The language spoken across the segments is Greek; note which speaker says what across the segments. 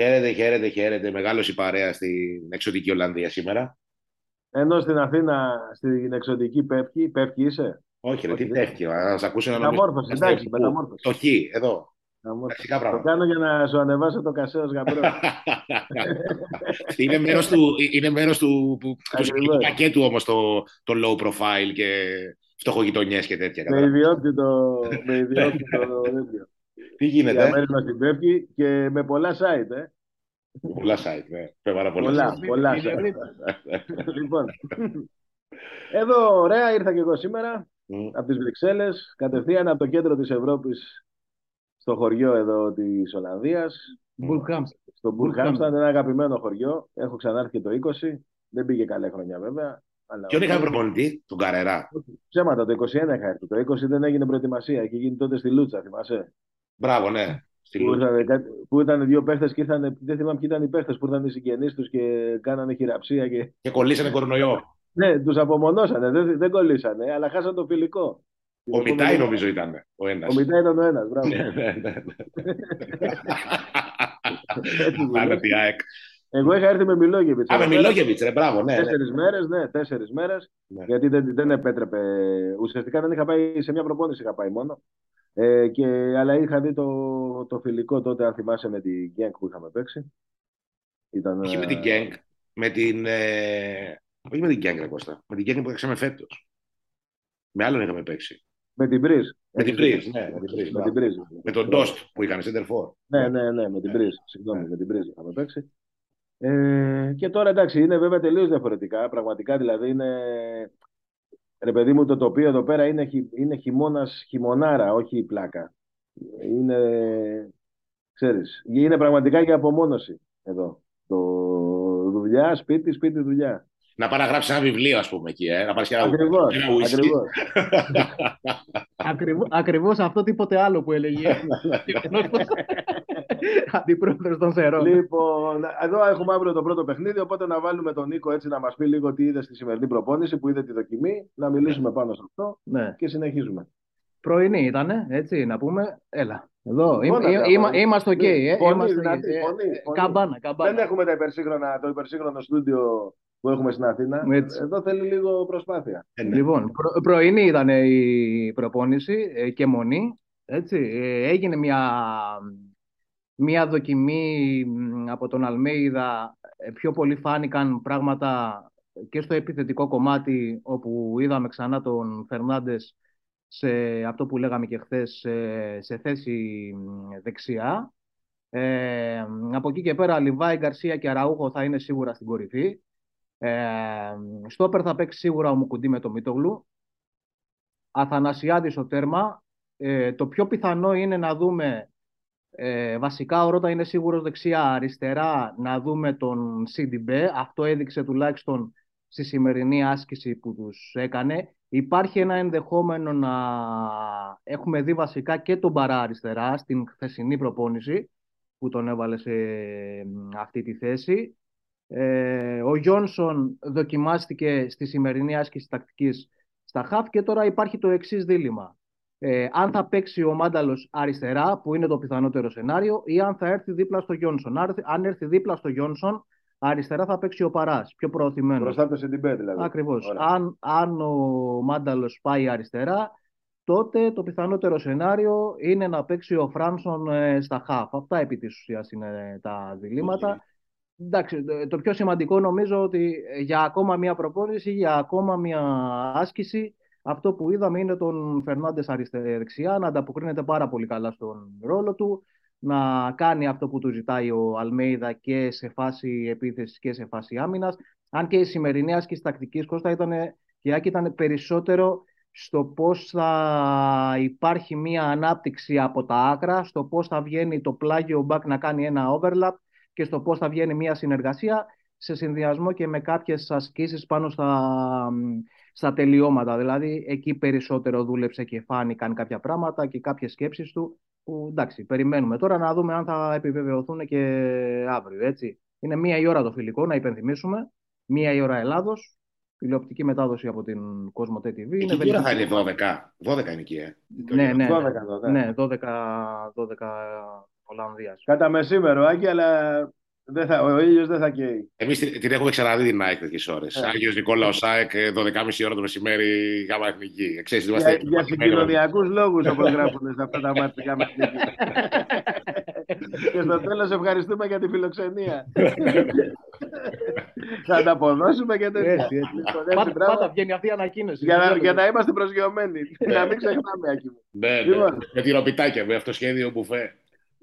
Speaker 1: Χαίρετε, χαίρετε, χαίρετε. Μεγάλος η παρέα στην εξωτική Ολλανδία σήμερα.
Speaker 2: Ενώ στην Αθήνα, στην εξωτική πέφκη, πέφκη είσαι;
Speaker 1: Όχι, ρε, τι πέφκη. Να σα ακούσει ένα
Speaker 2: Μεταμόρφωση, εντάξει, μεταμόρφωση.
Speaker 1: Το χ, εδώ.
Speaker 2: Το κάνω για να σου ανεβάσω το κασέο γαμπρό.
Speaker 1: είναι μέρος του, είναι μέρος του, του, του πακέτου όμως το, το low profile και φτωχογειτονιές και τέτοια.
Speaker 2: Με ιδιότητο. με ιδιότητο
Speaker 1: Τι γίνεται.
Speaker 2: Για μένα στην Πέφκη και με πολλά site, ε.
Speaker 1: Πολλά site, ναι. Πάρα πολλά,
Speaker 2: πολλά, πολλά site. λοιπόν, εδώ ωραία ήρθα και εγώ σήμερα mm. από τις Βρυξέλλες, κατευθείαν από το κέντρο της Ευρώπης στο χωριό εδώ της Ολλανδίας. Στο Μπουρκάμσταν, ένα αγαπημένο χωριό. Έχω ξανάρθει και το 20. Δεν πήγε καλή χρονιά βέβαια.
Speaker 1: Αλλά Ποιον είχα προπονητή, τον Καρερά.
Speaker 2: Ψέματα, το 21 είχα έρθει. Το 20 δεν έγινε προετοιμασία. Είχε γίνει τότε στη Λούτσα, θυμάσαι;
Speaker 1: Μπράβο, ναι.
Speaker 2: Που ήταν, που ήταν δύο παίχτες και ήρθαν, δεν θυμάμαι ποιοι ήταν οι παίχτες που ήρθαν οι συγγενείς τους και κάνανε χειραψία. Και,
Speaker 1: και κολλήσανε κορονοϊό.
Speaker 2: ναι, τους απομονώσανε, δεν, δεν κολλήσανε, αλλά χάσαν το φιλικό.
Speaker 1: Ο Μιτάι νομίζω ήταν ο ένας.
Speaker 2: Ο Μιτάι ήταν ο ένας, μπράβο.
Speaker 1: ναι, ναι, ναι. Άρα τι ΑΕΚ.
Speaker 2: Εγώ είχα έρθει με Μιλόγεβιτς.
Speaker 1: Α, με Μιλόγεβιτς, ρε, μπράβο, ναι.
Speaker 2: Τέσσερις ναι. μέρες, ναι, τέσσερις μέρες. Ναι. Γιατί δεν, δεν επέτρεπε. Ουσιαστικά δεν είχα πάει σε μια προπόνηση, είχα πάει μόνο. Ε, και, αλλά είχα δει το, το φιλικό τότε, αν θυμάσαι, με την Γκένκ που είχαμε παίξει.
Speaker 1: Ήταν, όχι με την Γκένκ, με την. Ε... Όχι με την Γκένκ, ρε Κώστα. Με την Γκένκ που παίξαμε φέτος. Με άλλον είχαμε παίξει.
Speaker 2: Με την Μπριζ.
Speaker 1: Με την Μπριζ, ναι. Με, την Μπριζ, με τον Ντόστ που είχαν Center For.
Speaker 2: Ναι, ναι, ναι, με την Μπριζ. Συγγνώμη, ναι. με την Μπριζ είχαμε παίξει. Ε, και τώρα εντάξει, είναι βέβαια τελείως διαφορετικά. Πραγματικά δηλαδή είναι. Ρε παιδί μου, το τοπίο εδώ πέρα είναι, είναι χειμώνας, χειμωνάρα, όχι η πλάκα. Είναι, ξέρεις, είναι πραγματικά για απομόνωση εδώ. Το δουλειά, σπίτι, σπίτι, δουλειά.
Speaker 1: Να πάει να γράψει ένα βιβλίο, ας πούμε, εκεί, ε; να πάρεις ένα
Speaker 2: Ακριβώς, ακριβώς.
Speaker 3: Ακριβώς, ακριβώς αυτό τίποτε άλλο που έλεγε. Αντιπρόεδρος των Θερών.
Speaker 2: Λοιπόν, εδώ έχουμε αύριο το πρώτο παιχνίδι. Οπότε να βάλουμε τον Νίκο έτσι να μας πει λίγο τι είδες στη σημερινή προπόνηση που είδε τη δοκιμή. Να μιλήσουμε πάνω σε αυτό
Speaker 3: ναι.
Speaker 2: και συνεχίζουμε.
Speaker 3: Πρωινή ήταν, έτσι να πούμε. Έλα. Εδώ είμαστε οκ. Ε. Καμπάνα, καμπάνα.
Speaker 2: Δεν έχουμε τα υπερσύγχρονα, το υπερσύγχρονο στούντιο που έχουμε στην Αθήνα. Έτσι. Εδώ θέλει λίγο προσπάθεια.
Speaker 3: Ε, ναι. Λοιπόν, προ, πρωινή ήταν η προπόνηση ε, και μονή. Έτσι. Ε, έγινε μια, μια δοκιμή από τον Αλμέιδα. Πιο πολύ φάνηκαν πράγματα και στο επιθετικό κομμάτι όπου είδαμε ξανά τον Φερνάντες σε αυτό που λέγαμε και χθες σε, θέση δεξιά. Ε, από εκεί και πέρα Λιβάη, Γκαρσία και Αραούχο θα είναι σίγουρα στην κορυφή. Ε, στόπερ θα παίξει σίγουρα ο Μουκουντή με το Μίτογλου. Αθανασιάδης στο τέρμα. Ε, το πιο πιθανό είναι να δούμε ε, βασικά ο Ρώτα είναι σίγουρος δεξιά, αριστερά να δούμε τον CDB. Αυτό έδειξε τουλάχιστον στη σημερινή άσκηση που τους έκανε. Υπάρχει ένα ενδεχόμενο να έχουμε δει βασικά και τον Παρά αριστερά στην χθεσινή προπόνηση που τον έβαλε σε αυτή τη θέση. Ε, ο Γιόνσον δοκιμάστηκε στη σημερινή άσκηση τακτικής στα χαφ και τώρα υπάρχει το εξής δίλημα. Ε, αν θα παίξει ο Μάνταλος αριστερά, που είναι το πιθανότερο σενάριο, ή αν θα έρθει δίπλα στο Γιόνσον. Αν έρθει δίπλα στο Γιόνσον, αριστερά θα παίξει ο Παράς, πιο προωθημένος.
Speaker 2: Μπροστά από το Σεντιμπέ, δηλαδή.
Speaker 3: Ακριβώς. Αν, αν ο Μάνταλος πάει αριστερά, τότε το πιθανότερο σενάριο είναι να παίξει ο Φράνσον ε, στα χαφ. Αυτά επί της ουσίας είναι τα διλήμματα. Εντάξει, το πιο σημαντικό νομίζω ότι για ακόμα μία προπόνηση, για ακόμα μία άσκηση, αυτό που είδαμε είναι τον Φερνάντες αριστερά να ανταποκρίνεται πάρα πολύ καλά στον ρόλο του, να κάνει αυτό που του ζητάει ο Αλμέιδα και σε φάση επίθεσης και σε φάση άμυνας. Αν και η σημερινή άσκηση τακτικής Κώστα ήταν, και ήταν περισσότερο στο πώς θα υπάρχει μία ανάπτυξη από τα άκρα, στο πώς θα βγαίνει το πλάγιο μπακ να κάνει ένα overlap και στο πώς θα βγαίνει μια συνεργασία σε συνδυασμό και με κάποιες ασκήσεις πάνω στα, στα τελειώματα. Δηλαδή, εκεί περισσότερο δούλεψε και φάνηκαν κάποια πράγματα και κάποιες σκέψεις του που, εντάξει, περιμένουμε τώρα να δούμε αν θα επιβεβαιωθούν και αύριο, έτσι. Είναι μία η ώρα το φιλικό, να υπενθυμίσουμε. Μία η ώρα Ελλάδος, τηλεοπτική μετάδοση από την Κόσμο TV.
Speaker 1: Εκεί τι ώρα θα είναι 12. 12 είναι εκεί, ε.
Speaker 3: Ναι, ναι, 12, 12. ναι, 12, 12 Ολλανδίας.
Speaker 2: Κατά μεσήμερο, Άκη, αλλά δεν θα, ο ήλιος δεν θα καίει.
Speaker 1: Εμείς την, την έχουμε ξαναδεί την ΑΕΚ τέτοιες ώρες. Yeah. Άγιος Νικόλαος ΑΕΚ, 12.30 ώρα το μεσημέρι, γάμα εθνική. Ξέρεις,
Speaker 2: για για συγκοινωνιακούς λόγους, όπως γράφουν σε αυτά τα μάτια γάμα εθνική. και στο τέλος ευχαριστούμε για τη φιλοξενία. θα τα αποδώσουμε και τέτοια.
Speaker 3: Λοιπόν, πάντα βγαίνει αυτή η ανακοίνωση.
Speaker 2: Για να, για να είμαστε προσγειωμένοι. να μην ξεχνάμε, Άκη.
Speaker 1: Ναι, ναι. Λοιπόν. Με τυροπιτάκια, με αυτό σχέδιο μπουφέ.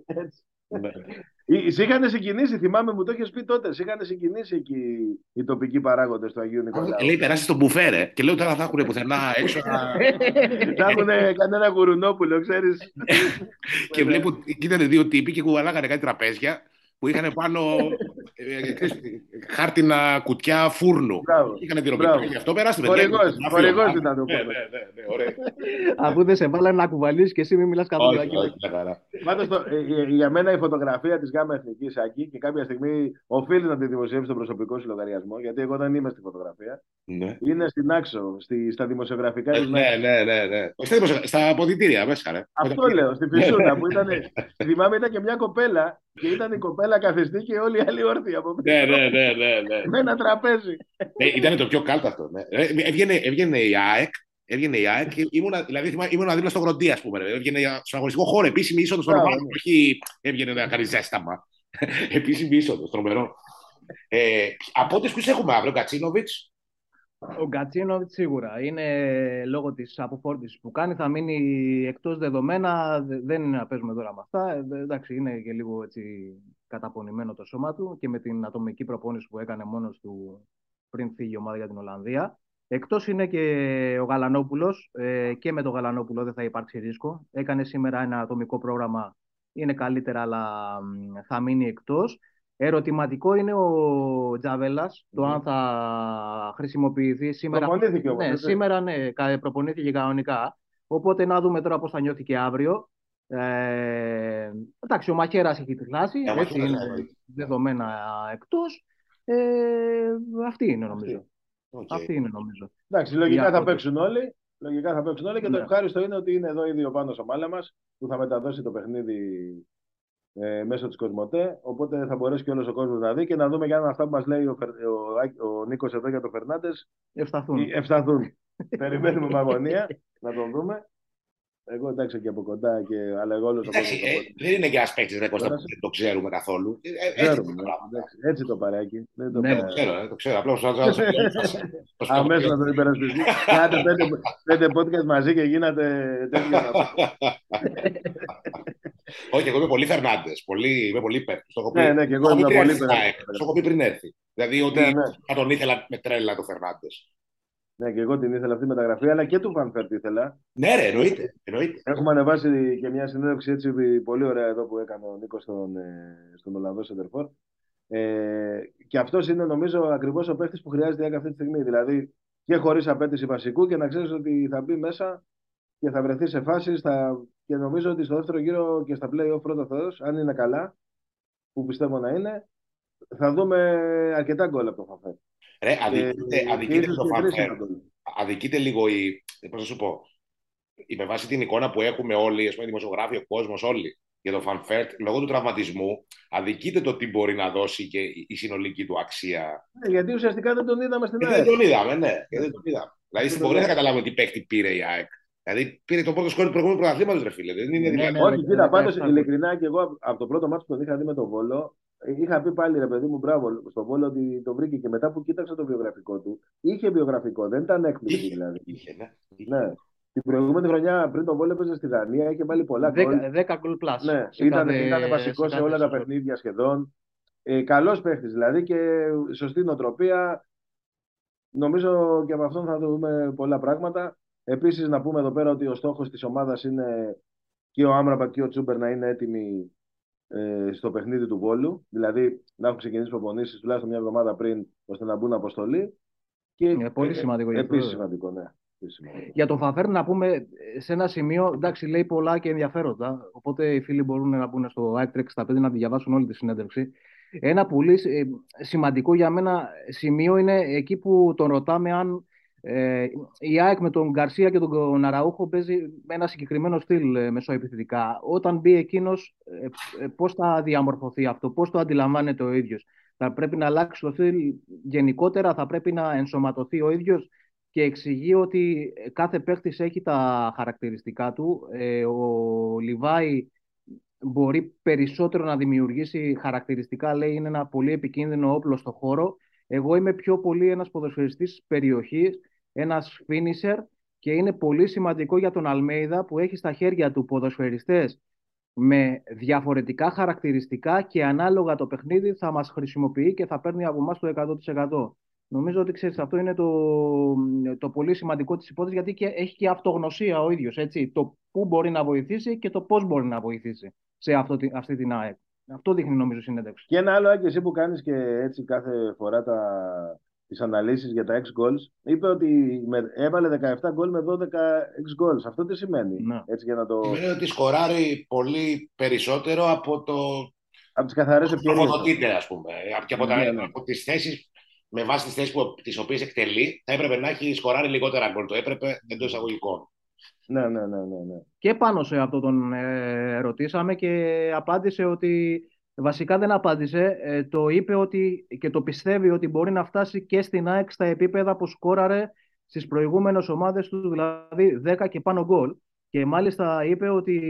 Speaker 2: Ναι. Σε είχαν συγκινήσει, θυμάμαι, μου το είχε πει τότε. Σε είχαν συγκινήσει εκεί οι τοπικοί παράγοντες του Αγίου Νικολάου.
Speaker 1: Λέει, περάσει στον μπουφέρε και λέω τώρα θα έχουν πουθενά έξω.
Speaker 2: θα έχουν κανένα γουρουνόπουλο, ξέρεις.
Speaker 1: και βλέπω, ήταν δύο τύποι και κουβαλάγανε κάτι τραπέζια που είχαν πάνω ε, ε, χάρτινα κουτιά φούρνου. Είχαν τυροπιτάκια. Γι' αυτό περάστε.
Speaker 2: Χορηγός ήταν το
Speaker 1: πρώτο.
Speaker 3: Αφού δεν σε βάλανε να κουβαλήσεις και εσύ μην μιλάς καθόλου.
Speaker 2: Πάντως ε, για μένα η φωτογραφία της ΓΑΜΑ Εθνικής εκεί και κάποια στιγμή οφείλει να τη δημοσιεύσει στον προσωπικό σου λογαριασμό, γιατί εγώ δεν είμαι στη φωτογραφία.
Speaker 1: Ναι.
Speaker 2: Είναι στην άξο, στα δημοσιογραφικά
Speaker 1: της Ναι, ναι, ναι. ναι. Στα αποδητήρια μέσα.
Speaker 2: Αυτό λέω, στη φυσούνα που ήταν. Θυμάμαι ήταν και μια κοπέλα και ήταν η κοπέλα καθιστή και όλοι οι άλλοι όρθιοι από
Speaker 1: πίσω. Ναι, ναι, ναι, ναι, ναι.
Speaker 2: Με ένα τραπέζι.
Speaker 1: Ε, ήταν το πιο κάλτο αυτό. Ναι. Ε, έβγαινε, έβγαινε η ΑΕΚ Έβγαινε η ΑΕΚ και ήμουνα, δηλαδή, ήμουνα δίπλα στο Γροντή, ας πούμε. Έβγαινε στον αγωνιστικό χώρο, επίσημη είσοδος στον Ρωμάνο. Ναι. Όχι έβγαινε να κάνει ζέσταμα. επίσημη είσοδος, τρομερό. Ε, από ό,τι ποιους έχουμε αύριο, Κατσίνοβιτς;
Speaker 3: Ο Γκατσίνοβιτς σίγουρα είναι λόγω της αποφόρτησης που κάνει. Θα μείνει εκτός δεδομένα. Δεν είναι να παίζουμε τώρα με αυτά. Ε, εντάξει, είναι και λίγο έτσι καταπονημένο το σώμα του και με την ατομική προπόνηση που έκανε μόνος του πριν φύγει η ομάδα για την Ολλανδία. Εκτός είναι και ο Γαλανόπουλος. Ε, και με τον Γαλανόπουλο δεν θα υπάρξει ρίσκο. Έκανε σήμερα ένα ατομικό πρόγραμμα. Είναι καλύτερα, αλλά θα μείνει εκτός. Ερωτηματικό είναι ο Τζαβέλας, το αν θα χρησιμοποιηθεί σήμερα.
Speaker 2: Προπονήθηκε όμως,
Speaker 3: ναι, σήμερα ναι, προπονήθηκε κανονικά. Οπότε να δούμε τώρα πώς θα νιώθει και αύριο. Ε, εντάξει, ο Μαχαίρας έχει τη χλάση. έτσι είναι δεδομένα εκτός. Ε, αυτή είναι νομίζω. Okay. Αυτή είναι νομίζω.
Speaker 2: Εντάξει, λογικά θα παίξουν όλοι. Λογικά θα παίξουν όλοι και το ναι. ευχάριστο είναι ότι είναι εδώ ήδη ο πάνω ο Μάλα μα που θα μεταδώσει το παιχνίδι ε, μέσω τη Κοσμοτέ. Οπότε θα μπορέσει και όλο ο κόσμο να δει και να δούμε για αν αυτά που μα λέει ο, ο, ο Νίκο εδώ για το Φερνάντε
Speaker 3: ευσταθούν.
Speaker 2: ευσταθούν. Περιμένουμε με αγωνία να τον δούμε. Εγώ εντάξει και από κοντά, και, αλλά εγώ όλο το κόσμο.
Speaker 1: Δεν είναι και ένα παίκτη δεν το ξέρουμε καθόλου.
Speaker 2: Ε, έτσι, έτσι το παράκι. Δεν το
Speaker 1: ναι, το ξέρω, το ξέρω. Απλώς
Speaker 2: Αμέσως να το υπερασπιστεί. Κάντε πέντε podcast μαζί και γίνατε τέτοια.
Speaker 1: Όχι, εγώ είμαι πολύ Φερνάντες. Πολύ, είμαι πολύ υπέρ.
Speaker 2: Ναι, ναι, και εγώ είμαι πολύ υπέρ.
Speaker 1: Το έχω πει πριν έρθει. Δηλαδή ότι ναι, ναι. θα τον ήθελα με τρέλα το Φερνάντες.
Speaker 2: Ναι, και εγώ την ήθελα αυτή η μεταγραφή, αλλά και τον Φαν Βέερτ ήθελα.
Speaker 1: Ναι, ρε, εννοείται. εννοείται.
Speaker 2: Έχουμε ανεβάσει και μια συνέντευξη έτσι πολύ ωραία εδώ που έκανε ο Νίκος στον, ε, στον Ολλανδό Σεντερφόρ. Ε, και αυτός είναι νομίζω ακριβώς ο παίχτης που χρειάζεται για αυτή τη στιγμή. Δηλαδή και χωρίς απαίτηση βασικού και να ξέρεις ότι θα μπει μέσα και θα βρεθεί σε φάσεις. Θα... Και νομίζω ότι στο δεύτερο γύρο και στα play-off πρώτα ο Θεός, αν είναι καλά, που πιστεύω να είναι, θα δούμε αρκετά γκολ από το Φαν Βέερτ.
Speaker 1: Ρε, αδικείται, αδικείται το Φαν Βέερτ. Αδικείται λίγο η. Πώς να σου πω. Με βάση την εικόνα που έχουμε όλοι, ας πούμε, δημοσιογράφοι, ο κόσμος, όλοι για το Φαν Βέερτ, λόγω του τραυματισμού, αδικείται το τι μπορεί να δώσει και η συνολική του αξία.
Speaker 2: Ναι, γιατί ουσιαστικά δεν τον είδαμε στην
Speaker 1: ΑΕΚ. Δεν τον είδαμε, ναι. δεν τον είδαμε. Δηλαδή στην πορεία θα καταλάβουμε τι παίχτη πήρε η ΑΕΚ. Δηλαδή πήρε το πρώτο σκόρ του προηγούμενου πρωταθλήματος, ρε φίλε. Δεν είναι
Speaker 2: ναι, ναι, Όχι, ναι, κοίτα, πάντως ειλικρινά και εγώ από το πρώτο μάτι που τον είχα δει με τον Βόλο, Είχα πει πάλι ρε παιδί μου, μπράβο, στον Βόλο ότι το βρήκε και μετά που κοίταξα το βιογραφικό του, είχε βιογραφικό, δεν ήταν έκπληξη δηλαδή.
Speaker 1: Είχε, ναι.
Speaker 2: ναι. Την προηγούμενη χρονιά πριν τον Βόλο έπαιζε στη Δανία, είχε βάλει πολλά γκολ.
Speaker 3: 10 γκολ plus.
Speaker 2: Ναι, ήταν, ήταν βασικός σε όλα τα παιχνίδια σχεδόν. Ε, Καλός παίχτης δηλαδή και σωστή νοοτροπία. Νομίζω και από αυτόν θα δούμε πολλά πράγματα. Επίσης, να πούμε εδώ πέρα ότι ο στόχος της ομάδας είναι και ο Άμραμπα και ο Τσούμπερ να είναι έτοιμοι ε, στο παιχνίδι του Βόλου. Δηλαδή να έχουν ξεκινήσει προπονήσεις τουλάχιστον μια εβδομάδα πριν ώστε να μπουν αποστολή.
Speaker 3: Και, είναι πολύ σημαντικό.
Speaker 2: Ε, Επίσης σημαντικό, ναι.
Speaker 3: Για τον Φαφέρ να πούμε σε ένα σημείο, εντάξει, λέει πολλά και ενδιαφέροντα. Οπότε οι φίλοι μπορούν να μπουν στο iTrex 65 να τη διαβάσουν όλη τη συνέντευξη. Ένα πολύ ε, σημαντικό για μένα σημείο είναι εκεί που τον ρωτάμε αν Ε, η ΑΕΚ με τον Γκαρσία και τον Αραούχο παίζει με ένα συγκεκριμένο στυλ ε, μεσοεπιθετικά. Όταν μπει εκείνος, ε, ε, πώς θα διαμορφωθεί αυτό, πώς το αντιλαμβάνεται ο ίδιος. Θα πρέπει να αλλάξει το στυλ γενικότερα, θα πρέπει να ενσωματωθεί ο ίδιος και εξηγεί ότι κάθε παίχτη έχει τα χαρακτηριστικά του. Ε, ο Λιβάη μπορεί περισσότερο να δημιουργήσει χαρακτηριστικά, λέει, είναι ένα πολύ επικίνδυνο όπλο στο χώρο. Εγώ είμαι πιο πολύ ένας ποδοσφαιριστής περιοχής, ένας finisher και είναι πολύ σημαντικό για τον Αλμέιδα που έχει στα χέρια του ποδοσφαιριστές με διαφορετικά χαρακτηριστικά και ανάλογα το παιχνίδι θα μας χρησιμοποιεί και θα παίρνει από εμάς το 100%. Νομίζω ότι ξέρεις, αυτό είναι το, το πολύ σημαντικό της υπόθεσης γιατί και, έχει και αυτογνωσία ο ίδιος. Έτσι, το πού μπορεί να βοηθήσει και το πώς μπορεί να βοηθήσει σε αυτό, αυτή την ΑΕΚ. Αυτό δείχνει νομίζω συνέντευξη.
Speaker 2: Και ένα άλλο, Άκη, εσύ που κάνεις και έτσι κάθε φορά τα, τις αναλύσεις για τα 6 goals, είπε ότι με, έβαλε 17 γκολ με 12 6 goals. Αυτό τι σημαίνει,
Speaker 3: Ναι.
Speaker 2: έτσι για να το...
Speaker 1: Σημαίνει ότι σκοράρει πολύ περισσότερο από το
Speaker 2: Από τις καθαρές ευκαιρίες.
Speaker 1: τροφοδοτείται, ας πούμε. Και από, τα,
Speaker 2: Ναι, ναι.
Speaker 1: από τις θέσεις, με βάση τις θέσεις που, τις οποίες εκτελεί, θα έπρεπε να έχει σκοράρει λιγότερα γκολ. Το έπρεπε εντός εισαγωγικών.
Speaker 2: Ναι, ναι, ναι, ναι, ναι.
Speaker 3: Και πάνω σε αυτό τον ε, ρωτήσαμε και απάντησε ότι βασικά δεν απάντησε. Ε, το είπε ότι και το πιστεύει ότι μπορεί να φτάσει και στην ΑΕΚ στα επίπεδα που σκόραρε στις προηγούμενες ομάδες του, δηλαδή 10 και πάνω γκολ. Και μάλιστα είπε ότι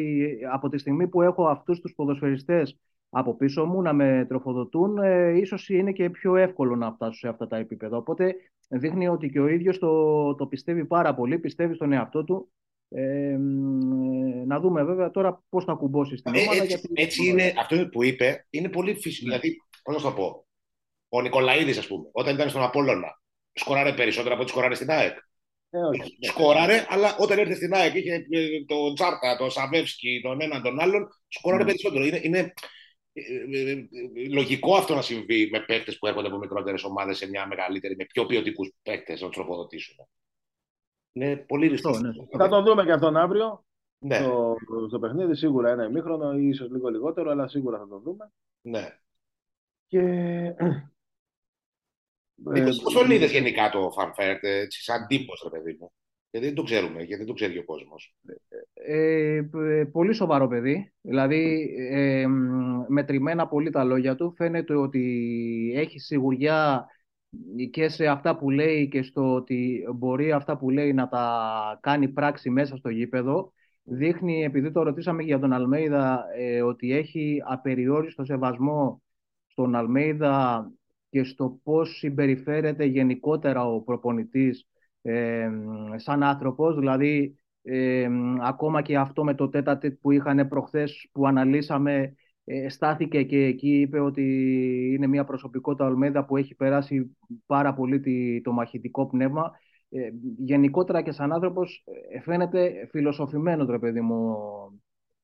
Speaker 3: από τη στιγμή που έχω αυτούς τους ποδοσφαιριστές από πίσω μου να με τροφοδοτούν, ε, ίσως είναι και πιο εύκολο να φτάσω σε αυτά τα επίπεδα. Οπότε δείχνει ότι και ο ίδιος το, το πιστεύει πάρα πολύ, πιστεύει στον εαυτό του ε, μ, να δούμε βέβαια τώρα πώς θα κουμπώσει στην
Speaker 1: Ε,
Speaker 3: ομάδα.
Speaker 1: έτσι,
Speaker 3: γιατί-
Speaker 1: έτσι είναι, αυτό που είπε είναι πολύ φυσικό.
Speaker 3: Ναι.
Speaker 1: Δηλαδή, πώς να σου το πω. Ο Νικολαίδης, ας πούμε, όταν ήταν στον Απόλλωνα, σκοράρε περισσότερο από ό,τι σκοράρε στην ΑΕΚ.
Speaker 2: Ε, όχι. ναι.
Speaker 1: Σκόραρε, αλλά όταν ήρθε στην ΑΕΚ είχε ε, τον Τσάρτα, τον Σαβεύσκι, τον έναν τον άλλον, σκόραρε
Speaker 2: Ναι.
Speaker 1: περισσότερο. Είναι, είναι ε, ε, ε, λογικό αυτό να συμβεί με παίκτες που έρχονται από μικρότερες ομάδες σε μια μεγαλύτερη, με πιο ποιοτικούς παίκτες να τους τροφοδοτήσουν. Είναι πολύ
Speaker 3: Αυτό,
Speaker 1: ριστικό.
Speaker 3: ναι.
Speaker 2: Θα το δούμε και αυτόν αύριο.
Speaker 1: Ναι,
Speaker 2: Στο, στο παιχνίδι σίγουρα ένα ημίχρονο ή ίσως λίγο λιγότερο, αλλά σίγουρα θα το δούμε.
Speaker 1: ναι.
Speaker 2: Και... Ε,
Speaker 1: Πώ τον είδε γενικά το Φανφέρτ, έτσι, σαν τύπος, ρε παιδί μου. Γιατί δεν το ξέρουμε, γιατί δεν το ξέρει ο κόσμος.
Speaker 3: Ε, ε, πολύ σοβαρό παιδί. Δηλαδή, ε, μ, μετρημένα πολύ τα λόγια του. Φαίνεται ότι έχει σιγουριά και σε αυτά που λέει και στο ότι μπορεί αυτά που λέει να τα κάνει πράξη μέσα στο γήπεδο. Δείχνει, επειδή το ρωτήσαμε για τον Αλμέιδα, ε, ότι έχει απεριόριστο σεβασμό στον Αλμέιδα και στο πώς συμπεριφέρεται γενικότερα ο προπονητής ε, σαν άνθρωπος. Δηλαδή, ε, ακόμα και αυτό με το τέτατε που είχαν προχθές που αναλύσαμε ε, στάθηκε και εκεί είπε ότι είναι μια προσωπικότητα Ολμέδα που έχει περάσει πάρα πολύ τη- το μαχητικό πνεύμα. Ε, γενικότερα και σαν άνθρωπος ε, φαίνεται φιλοσοφημένος ρε παιδί μου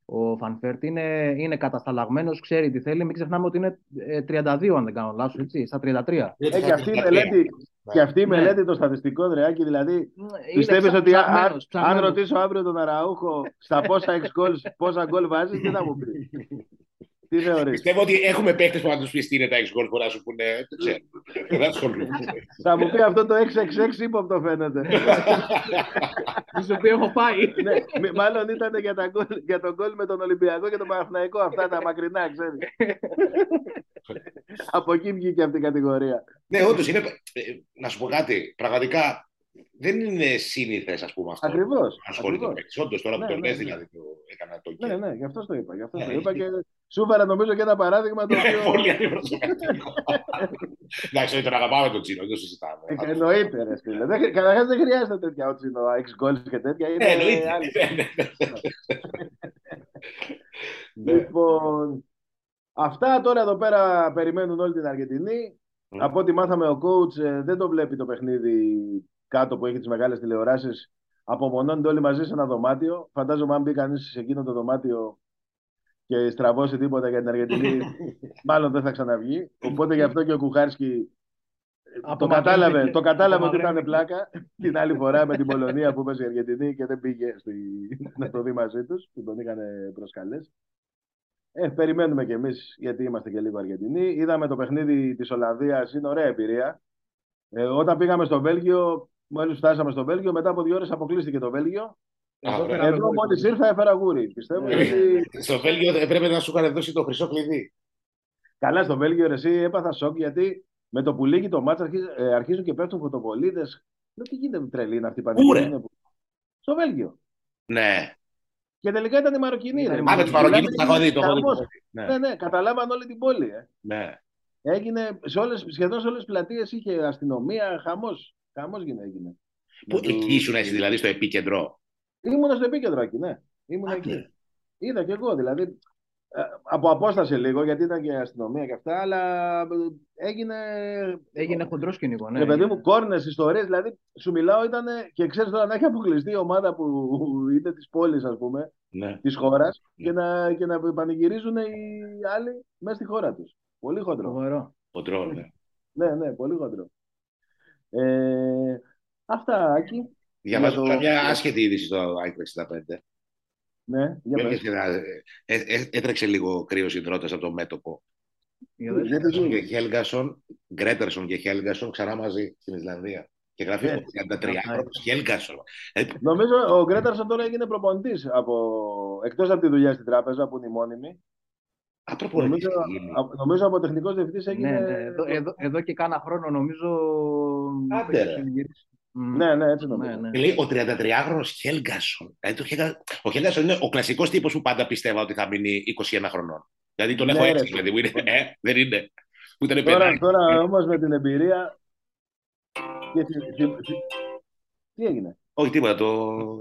Speaker 3: ο Φανφέρτ. Είναι, είναι κατασταλαγμένος, ξέρει τι θέλει. Μην ξεχνάμε ότι είναι ε, 32 αν δεν κάνω λάθος, έτσι, στα 33.
Speaker 2: ε, και αυτή η μελέτη, και αυτή η
Speaker 3: Ναι.
Speaker 2: μελέτη το στατιστικό, Δρεάκη, δηλαδή
Speaker 3: Είναι
Speaker 2: πιστεύεις
Speaker 3: ψα-
Speaker 2: ότι αν,
Speaker 3: ψαγμένος,
Speaker 2: αν
Speaker 3: ψαγμένος.
Speaker 2: ρωτήσω αύριο τον Αραούχο στα πόσα εξ goals, πόσα γκολ βάζεις, τι θα μου πεις; τι θεωρείς.
Speaker 1: Πιστεύω ότι έχουμε παίκτες που να τους πεις τι είναι τα 6 γκολ που να σου πούνε. Δεν ξέρω. Δεν ασχολούμαι.
Speaker 2: θα μου πει αυτό το 666 ύποπτο φαίνεται.
Speaker 3: Στο οποίο έχω πάει.
Speaker 2: ναι, μη- μάλλον ήταν για, τα γκολ, για τον γκολ με τον Ολυμπιακό και τον Παναθηναϊκό. Αυτά τα μακρινά, ξέρεις. Από εκεί βγήκε αυτή η κατηγορία.
Speaker 1: ναι, όντως είναι. ε, Να σου πω κάτι. Πραγματικά δεν είναι σύνηθες, ας πούμε αυτό.
Speaker 2: Ακριβώς,
Speaker 1: Να ασχολείται
Speaker 2: ακριβώς.
Speaker 1: παίκτη. Όντω τώρα που
Speaker 2: Ναι,
Speaker 1: τον
Speaker 2: ναι,
Speaker 1: λες,
Speaker 2: ναι.
Speaker 1: δηλαδή το έκανα το
Speaker 2: Ναι, ναι, γι' αυτό το είπα. Γι' αυτό το
Speaker 1: Ναι,
Speaker 2: είπα
Speaker 1: είναι-
Speaker 2: και σου έφερα νομίζω και ένα παράδειγμα το οποίο.
Speaker 1: Πολύ αντιπροσωπευτικό. Εντάξει, όχι, τον αγαπάμε τον Τσίνο, δεν το συζητάμε.
Speaker 2: Ε, Εννοείται, ρε φίλε. Δεν- Καταρχάς δεν χρειάζεται τέτοια ότσινο, έξι γκολ και τέτοια. Είναι
Speaker 1: Ναι, εννοείται.
Speaker 2: άλλη.
Speaker 1: Ναι, ναι, ναι. Ναι.
Speaker 2: Λοιπόν, αυτά τώρα εδώ πέρα περιμένουν όλη την Αργεντινή.
Speaker 1: Μμ.
Speaker 2: Από ό,τι μάθαμε, ο coach ε, δεν το βλέπει το παιχνίδι κάτω που έχει τις μεγάλες τηλεοράσεις. Απομονώνονται όλοι μαζί σε ένα δωμάτιο. Φαντάζομαι, αν μπει κανείς σε εκείνο το δωμάτιο και στραβώσει τίποτα για την Αργεντινή, μάλλον δεν θα ξαναβγεί. Οπότε γι' αυτό και ο Κουχάρσκι ε, το
Speaker 3: Απομακρύνθηκε.
Speaker 2: κατάλαβε, το κατάλαβε ότι ήταν
Speaker 3: Απομακρύνθηκε.
Speaker 2: πλάκα την άλλη φορά με την Πολωνία που έπαιζε η Αργεντινή και δεν πήγε στη... να το δει μαζί τους, που τον είχαν προσκαλέσει. Ε, περιμένουμε κι εμείς γιατί είμαστε και λίγο Αργεντινοί. Είδαμε το παιχνίδι της Ολλανδίας, είναι ωραία εμπειρία. Ε, όταν πήγαμε στο Βέλγιο, Μόλις φτάσαμε στο Βέλγιο, μετά από δύο ώρες αποκλείστηκε το Βέλγιο.
Speaker 1: Α, ωραία.
Speaker 2: Εδώ μόλις ήρθα, έφερα γούρι. Πιστεύω
Speaker 3: Ναι,
Speaker 2: ότι.
Speaker 1: Στο Βέλγιο έπρεπε να σου είχαν δώσει το χρυσό κλειδί.
Speaker 2: Καλά, στο Βέλγιο ρε, εσύ έπαθα σοκ γιατί με το που λύγει το μάτσα αρχίζουν, ε, αρχίζουν και πέφτουν φωτοβολίδες. Λέω τι γίνεται τρελή είναι αυτή η
Speaker 1: Πού, ρε;
Speaker 2: πανεπιστήμια. Στο Βέλγιο.
Speaker 1: Ναι.
Speaker 2: Και τελικά ήταν η Μαροκινή.
Speaker 3: Ήταν
Speaker 2: Ρε.
Speaker 3: η
Speaker 1: Α, με του Μαροκινού το έχω δει. Το έχω δει.
Speaker 2: Χαμός.
Speaker 1: Ναι.
Speaker 2: Ναι, ναι, καταλάβαν όλη την πόλη. Ε.
Speaker 1: Ναι.
Speaker 2: Έγινε σε όλες, σχεδόν σε όλες τις πλατείες είχε αστυνομία, χαμός. Χαμός έγινε. έγινε.
Speaker 1: Που
Speaker 2: Με τους-
Speaker 1: εκεί ήσουν εσύ δηλαδή στο επίκεντρο;
Speaker 2: Ήμουνα στο επίκεντρο εκεί, ναι. Ήμουνα
Speaker 1: Άντε.
Speaker 2: εκεί. Είδα κι εγώ, δηλαδή. ε, Από απόσταση λίγο, γιατί ήταν και αστυνομία και αυτά, αλλά ε, έγινε.
Speaker 3: Έγινε χοντρός σκηνικό. Ναι.
Speaker 2: Ναι, παιδί μου, κόρνες, ιστορίες. Δηλαδή, σου μιλάω, ήταν. και ξέρεις τώρα να έχει αποκλειστεί η ομάδα που είναι της πόλης, ας πούμε,
Speaker 1: Ναι.
Speaker 2: της χώρας,
Speaker 1: Ναι.
Speaker 2: και να, και να πανηγυρίζουν οι άλλοι μέσα στη χώρα τους. Πολύ χοντρό.
Speaker 3: Φοβερό.
Speaker 1: Κοντρόλ, ναι.
Speaker 2: Ναι, ναι, πολύ χοντρό. Ε, αυτά, Άκη.
Speaker 1: Διαβάζω
Speaker 2: το-
Speaker 1: τώρα μια άσχετη είδηση στο Άικο 65.
Speaker 2: Ναι, για πες.
Speaker 1: Έρχεται να- ε, ε, Έτρεξε λίγο κρύος υδρότα από το μέτωπο.
Speaker 3: Για δες.
Speaker 2: Γιατί
Speaker 1: Γκρέτερσον
Speaker 2: τι-
Speaker 1: και Χέλγκασον, Γκρέτερσον και Χέλγκασον ξανά μαζί στην Ισλανδία. Και γράφει
Speaker 2: Ναι.
Speaker 1: ο 33χρονο Χέλγκασον. Ε,
Speaker 2: Νομίζω ο Γκρέταρσον τώρα έγινε προπονητής από... εκτός από τη δουλειά στην τράπεζα που είναι η μόνιμη.
Speaker 1: Α, προπονητής
Speaker 2: Νομίζω,
Speaker 1: έχει γίνει.
Speaker 2: α- νομίζω από τεχνικός διευθυντής έγινε.
Speaker 3: Ναι, ναι. Εδώ, εδώ, εδώ και κάνα χρόνο νομίζω.
Speaker 1: Άντε,
Speaker 3: έχει
Speaker 1: ρε.
Speaker 3: συνηγυρίσει. Μμ.
Speaker 2: Ναι, ναι, έτσι νομίζω.
Speaker 3: Ναι, ναι.
Speaker 1: Και λέει ο 33χρονο Χέλγκασον. Δηλαδή, το Χέλγκα- ο Χέλγκασον είναι ο κλασικός τύπος που πάντα πίστευα ότι θα μείνει 21 χρονών. Δηλαδή τον
Speaker 2: Ναι,
Speaker 1: έχω
Speaker 2: ρε.
Speaker 1: έτσι, δηλαδή μου είναι. Ε, δεν είναι. Που ήταν
Speaker 2: Τώρα,
Speaker 1: παιδάκι.
Speaker 2: τώρα όμως με την εμπειρία. Και θυ- θυ- θυ- Τι έγινε;
Speaker 1: Όχι τίποτα, το,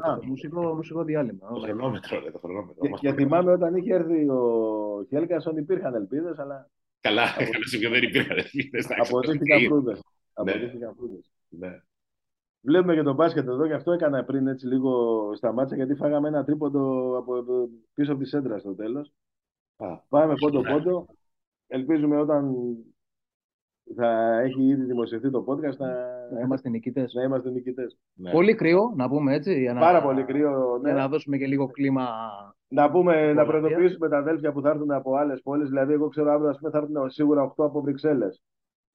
Speaker 2: Α,
Speaker 3: Το μουσικό, μουσικό διάλειμμα.
Speaker 1: το
Speaker 3: όχι.
Speaker 1: χρονόμετρο. ρε, Το χρονόμετρο.
Speaker 2: Και,
Speaker 1: Μας
Speaker 2: και
Speaker 1: το-
Speaker 2: θυμάμαι όταν είχε έρθει ο Χέλκασον υπήρχαν ελπίδες, αλλά
Speaker 1: Καλά,
Speaker 2: Από-
Speaker 1: καλά, σε ποιο δεν υπήρχαν ελπίδες, εντάξει,
Speaker 2: αποδείχθηκαν
Speaker 1: το
Speaker 2: φρούδε.
Speaker 1: Ναι.
Speaker 2: Αποδείχθηκαν φρούδες.
Speaker 1: Ναι.
Speaker 2: Βλέπουμε και τον μπάσκετ εδώ, γι' αυτό έκανα πριν έτσι λίγο στα μάτσα, γιατί φάγαμε ένα τρίποντο από πίσω από τη σέντρα στο τέλος.
Speaker 1: Α,
Speaker 2: Πάμε πόντο-πόντο. Ελπίζουμε όταν θα έχει ήδη δημοσιευθεί το podcast να,
Speaker 3: Να είμαστε νικητές.
Speaker 2: να είμαστε νικητές.
Speaker 1: ναι.
Speaker 3: Πολύ κρύο, να πούμε έτσι. Για να,
Speaker 2: Πάρα πολύ κρύο.
Speaker 3: Για
Speaker 2: Ναι.
Speaker 3: να δώσουμε και λίγο κλίμα.
Speaker 2: Να πούμε, να
Speaker 3: Πολλά.
Speaker 2: προειδοποιήσουμε τα αδέλφια που θα έρθουν από άλλες πόλεις. Δηλαδή, εγώ ξέρω αύριο ας πούμε, θα έρθουν σίγουρα 8 από Βρυξέλλες.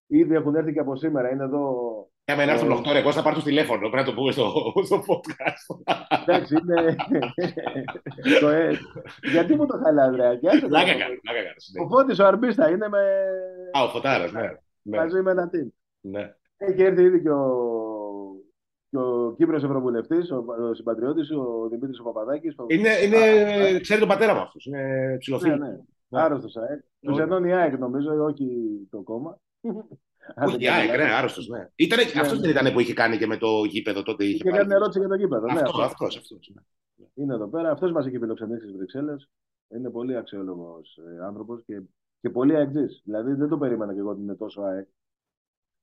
Speaker 2: Ήδη έχουν έρθει και από σήμερα. Είναι εδώ.
Speaker 1: Για μένα έρθουν 8 ρε, πώς θα πάρουν το τηλέφωνο, πρέπει να το πούμε στο, στο podcast.
Speaker 2: Εντάξει, είναι. το, ε... Γιατί μου το χαλάει, Ανδρέα, και άσε το.
Speaker 1: Πλάκα κάνω, πλάκα κάνω.
Speaker 2: Ο
Speaker 1: συνέχεια.
Speaker 2: Φώτης ο Αρμπίστα είναι με...
Speaker 1: Α, ο Φωτάρας, ναι. Ναι,
Speaker 2: μαζί με ένα team.
Speaker 1: ναι.
Speaker 2: Έχει έρθει ήδη και ο, και ο Κύπρος Ευρωβουλευτής, ο, ο συμπατριώτης, ο Δημήτρης ο Παπαδάκης. Ο...
Speaker 1: Είναι, είναι,
Speaker 2: Α,
Speaker 1: ξέρει τον πατέρα μου αυτός, είναι
Speaker 2: Ναι,
Speaker 1: ψηλοφίλος.
Speaker 2: ναι. Άρρωστος ΑΕΚ. Τους
Speaker 1: Όχι.
Speaker 2: ενώνει η ΑΕΚ νομίζω, όχι το κόμμα.
Speaker 1: Όχι, η ΑΕΚ, ναι, άρρωστος, ναι. Ήτανε,
Speaker 2: Ναι,
Speaker 1: αυτός
Speaker 2: ναι.
Speaker 1: δεν ήταν που είχε κάνει και με το γήπεδο τότε. Είχε
Speaker 2: Και
Speaker 1: πάρει-
Speaker 2: κάνει ερώτηση για το κήπεδο. Ναι,
Speaker 1: Αυτός,
Speaker 2: αυτός.
Speaker 1: αυτός, αυτός. ναι.
Speaker 2: Είναι εδώ πέρα. Αυτός μας έχει φιλοξενήσει στις Βρυξέλλες. Είναι πολύ αξιόλογος ε, άνθρωπος και, και πολύ αεκτζής. Δηλαδή δεν το περίμενα και εγώ ότι είναι τόσο ΑΕΚ.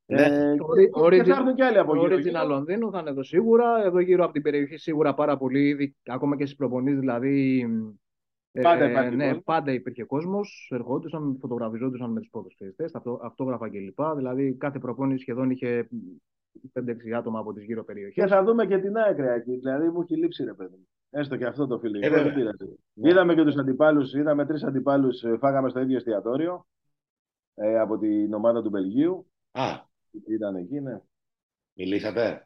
Speaker 1: Ναι.
Speaker 2: Ε,
Speaker 3: Ori-
Speaker 2: και, και
Speaker 3: origin-
Speaker 2: θα έρθουν και άλλοι από
Speaker 3: Το
Speaker 2: γύρω.
Speaker 3: Original Λονδίνου θα είναι εδώ σίγουρα. Εδώ γύρω από την περιοχή σίγουρα πάρα πολύ. Ήδη, ακόμα και στις προπονήσεις δηλαδή. ε,
Speaker 2: Πάντα
Speaker 3: ε,
Speaker 2: υπάρχει
Speaker 3: ναι,
Speaker 2: κόσμος.
Speaker 3: πάντα υπήρχε κόσμος. Ερχόντουσαν, φωτογραφιζόντουσαν με του ποδοσφαιριστέ, αυτόγραφα κλπ. Δηλαδή κάθε προπόνηση σχεδόν είχε 5-6 άτομα από τις γύρω περιοχές.
Speaker 2: Και θα δούμε και την ΑΕΚ ρε, εκεί. Δηλαδή μου έχει λείψει ρε παιδί μου. Έστω και αυτό το φιλικό.
Speaker 1: Ε,
Speaker 2: δεν
Speaker 1: βέβαια.
Speaker 2: πειράζει.
Speaker 1: Ναι.
Speaker 2: Είδαμε και τους αντιπάλους, είδαμε τρεις αντιπάλους, φάγαμε στο ίδιο εστιατόριο ε, από την ομάδα του Βελγίου.
Speaker 1: Α,
Speaker 2: Ήταν εκεί, ναι.
Speaker 1: μιλήσατε.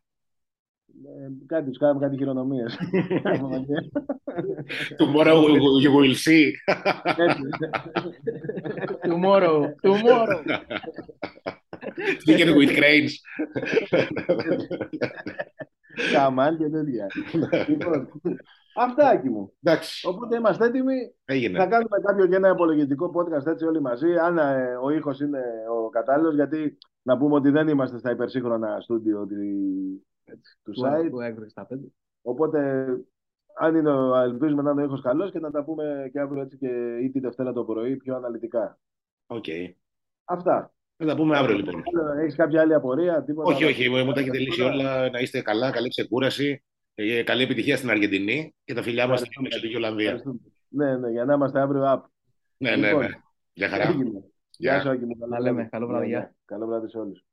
Speaker 2: Ε, κάτι τους κάναμε κάτι χειρονομίες.
Speaker 1: Tomorrow you will see.
Speaker 3: Tomorrow, tomorrow.
Speaker 1: Speaking with cranes.
Speaker 2: Καμάν και τέτοια. λοιπόν, αυτά εκεί μου.
Speaker 1: Εντάξει,
Speaker 2: Οπότε είμαστε έτοιμοι. Θα
Speaker 1: έγινε.
Speaker 2: κάνουμε κάποιο και ένα υπολογιστικό podcast έτσι όλοι μαζί. Αν ε, ο ήχος είναι ο κατάλληλος, γιατί να πούμε ότι δεν είμαστε στα υπερσύγχρονα στούντιο τη- του site.
Speaker 3: Του έκρηξη στα πέντε.
Speaker 2: Οπότε, αν είναι, ο- ελπίζουμε να είναι ο ήχος καλός και να τα πούμε και αύριο έτσι και ή τη Δευτέρα το πρωί πιο αναλυτικά.
Speaker 1: Οκ.
Speaker 2: Αυτά.
Speaker 1: Θα τα πούμε αύριο λοιπόν.
Speaker 2: Έχεις κάποια άλλη απορία, τίποτα.
Speaker 1: Όχι, όχι, μου τα έχετε λύσει όλα. Να είστε καλά, καλή ξεκούραση. Ε, Καλή επιτυχία στην Αργεντινή και τα φιλιά μας στην
Speaker 2: Ευχαριστούμε.
Speaker 1: Εξωτική Ολλανδία.
Speaker 2: Ευχαριστούμε. Ναι, ναι, για να είμαστε αύριο up.
Speaker 1: Ναι, ναι,
Speaker 2: Λοιπόν,
Speaker 1: ναι. Γεια χαρά.
Speaker 2: Έγινε. Γεια
Speaker 1: Γεια.
Speaker 2: σου, Άκη μου. Καλό
Speaker 3: Να λέμε.
Speaker 2: βράδυ.
Speaker 3: Καλό βράδυ,
Speaker 2: Ναι,
Speaker 3: γεια.
Speaker 2: ναι. Καλό βράδυ σε όλους.